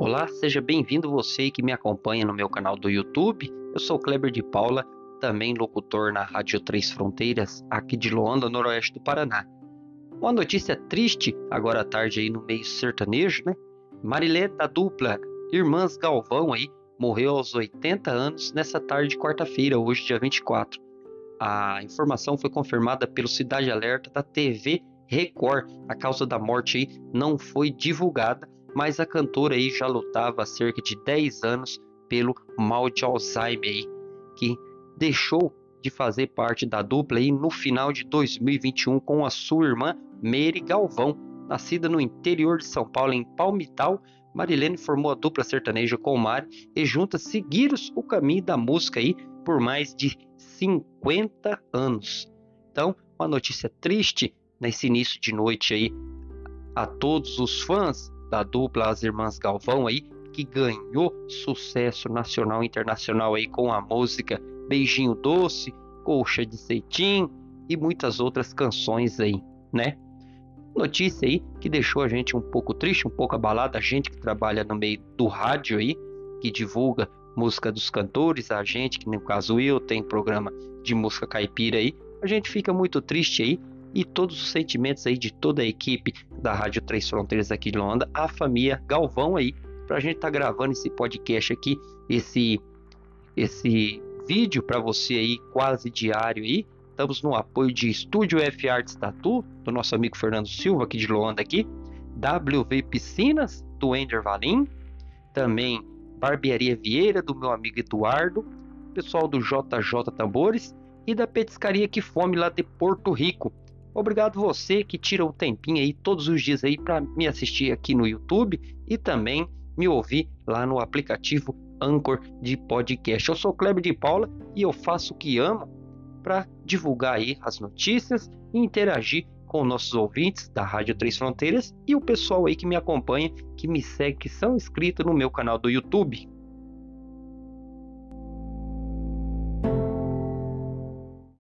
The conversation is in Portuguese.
Olá, seja bem-vindo você que me acompanha no meu canal do YouTube. Eu sou Kleber de Paula, também locutor na Rádio Três Fronteiras, aqui de Luanda, noroeste do Paraná. Uma notícia triste agora à tarde aí no meio sertanejo, né? Marilé da dupla Irmãs Galvão aí morreu aos 80 anos nessa tarde de quarta-feira, hoje dia 24. A informação foi confirmada pelo Cidade Alerta da TV Record. A causa da morte aí não foi divulgada, mas a cantora aí já lutava há cerca de 10 anos pelo mal de Alzheimer que deixou de fazer parte da dupla aí no final de 2021 com a sua irmã Mary Galvão, nascida no interior de São Paulo em Palmital. Marilene formou a dupla sertaneja com o Mari e juntas seguiram o caminho da música aí por mais de 50 anos. Então, uma notícia triste nesse início de noite aí a todos os fãs da dupla As Irmãs Galvão aí, que ganhou sucesso nacional e internacional aí com a música Beijinho Doce, Colcha de Ceitim e muitas outras canções aí, né? Notícia aí que deixou a gente um pouco triste, um pouco abalado, a gente que trabalha no meio do rádio aí, que divulga música dos cantores, a gente, que no caso eu, tem programa de música caipira aí, a gente fica muito triste aí e todos os sentimentos aí de toda a equipe da Rádio Três Fronteiras aqui de Luanda, a família Galvão aí, para a gente estar tá gravando esse podcast aqui, esse esse vídeo para você aí quase diário aí. Estamos no apoio de Estúdio F Arts Tatu, do nosso amigo Fernando Silva aqui de Luanda aqui, WV Piscinas do Ender Valim, também Barbearia Vieira do meu amigo Eduardo, pessoal do JJ Tambores e da Petiscaria Que Fome lá de Porto Rico. Obrigado você que tira um tempinho aí todos os dias aí para me assistir aqui no YouTube e também me ouvir lá no aplicativo Anchor de podcast. Eu sou Kleber de Paula e eu faço o que amo para divulgar aí as notícias e interagir com nossos ouvintes da Rádio Três Fronteiras e o pessoal aí que me acompanha, que me segue, que são inscritos no meu canal do YouTube.